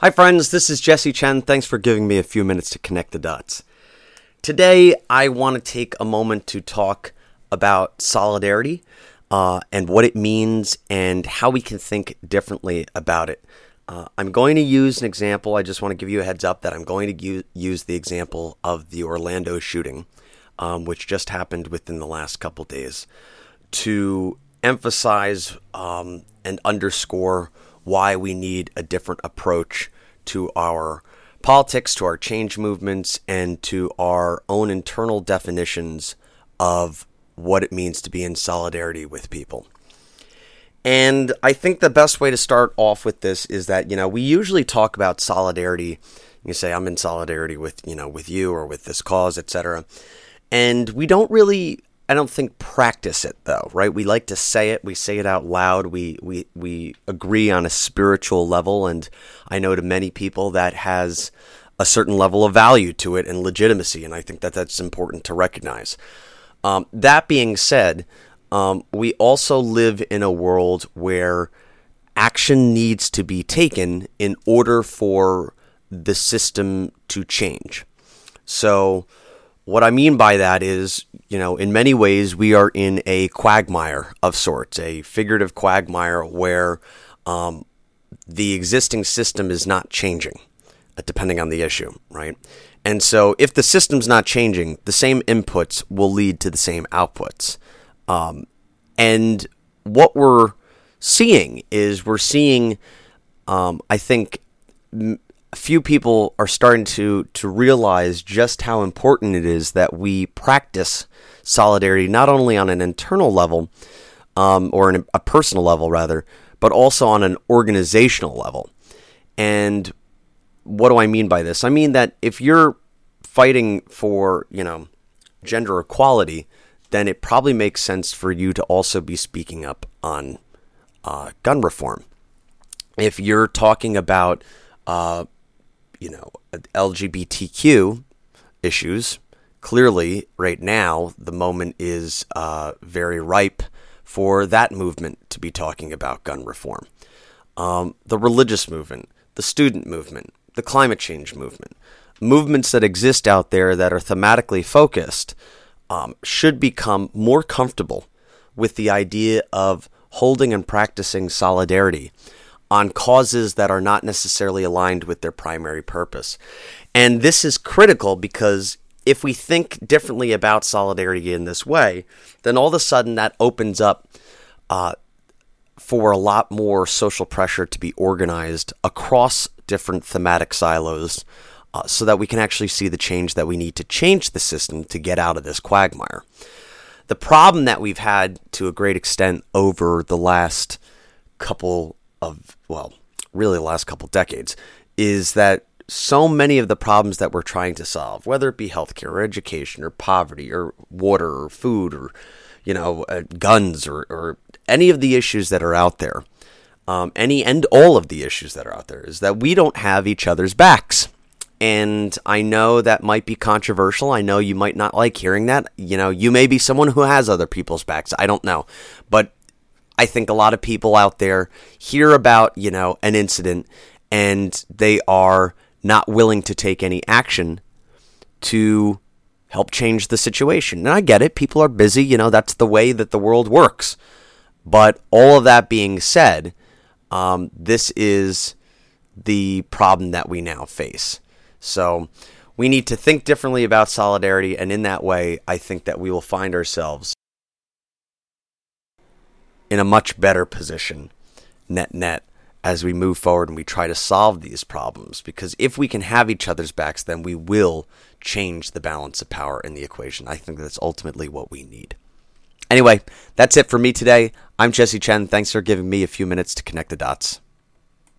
Hi, friends. This is Jesse Chen. Thanks for giving me a few minutes to connect the dots. Today, I want to take a moment to talk about solidarity uh, and what it means and how we can think differently about it. Uh, I'm going to use an example. I just want to give you a heads up that I'm going to use, use the example of the Orlando shooting, um, which just happened within the last couple days, to emphasize um, and underscore why we need a different approach to our politics, to our change movements, and to our own internal definitions of what it means to be in solidarity with people. And I think the best way to start off with this is that, you know, we usually talk about solidarity. You say, I'm in solidarity with, you know, with you or with this cause, etc. And we don't really I don't think practice it though, right? We like to say it, we say it out loud, we we we agree on a spiritual level and I know to many people that has a certain level of value to it and legitimacy and I think that that's important to recognize. Um, that being said, um, we also live in a world where action needs to be taken in order for the system to change. So what I mean by that is, you know, in many ways, we are in a quagmire of sorts, a figurative quagmire where um, the existing system is not changing, uh, depending on the issue, right? And so, if the system's not changing, the same inputs will lead to the same outputs. Um, and what we're seeing is we're seeing, um, I think, few people are starting to to realize just how important it is that we practice solidarity not only on an internal level um, or an, a personal level rather, but also on an organizational level. And what do I mean by this? I mean that if you're fighting for you know gender equality, then it probably makes sense for you to also be speaking up on uh, gun reform. If you're talking about uh, you know, LGBTQ issues, clearly, right now, the moment is uh, very ripe for that movement to be talking about gun reform. Um, the religious movement, the student movement, the climate change movement, movements that exist out there that are thematically focused um, should become more comfortable with the idea of holding and practicing solidarity on causes that are not necessarily aligned with their primary purpose. And this is critical because if we think differently about solidarity in this way, then all of a sudden that opens up uh, for a lot more social pressure to be organized across different thematic silos uh, so that we can actually see the change that we need to change the system to get out of this quagmire. The problem that we've had to a great extent over the last couple of, well, really the last couple decades, is that so many of the problems that we're trying to solve, whether it be healthcare or education or poverty or water or food or, you know, uh, guns or, or any of the issues that are out there, um, any and all of the issues that are out there, is that we don't have each other's backs. And I know that might be controversial. I know you might not like hearing that. You know, you may be someone who has other people's backs. I don't know. But I think a lot of people out there hear about, you know, an incident and they are not willing to take any action to help change the situation. And I get it. People are busy. You know, that's the way that the world works. But all of that being said, um, this is the problem that we now face. So we need to think differently about solidarity. And in that way, I think that we will find ourselves in a much better position net net as we move forward and we try to solve these problems. Because if we can have each other's backs, then we will change the balance of power in the equation. I think that's ultimately what we need. Anyway, that's it for me today. I'm Jesse Chen. Thanks for giving me a few minutes to connect the dots.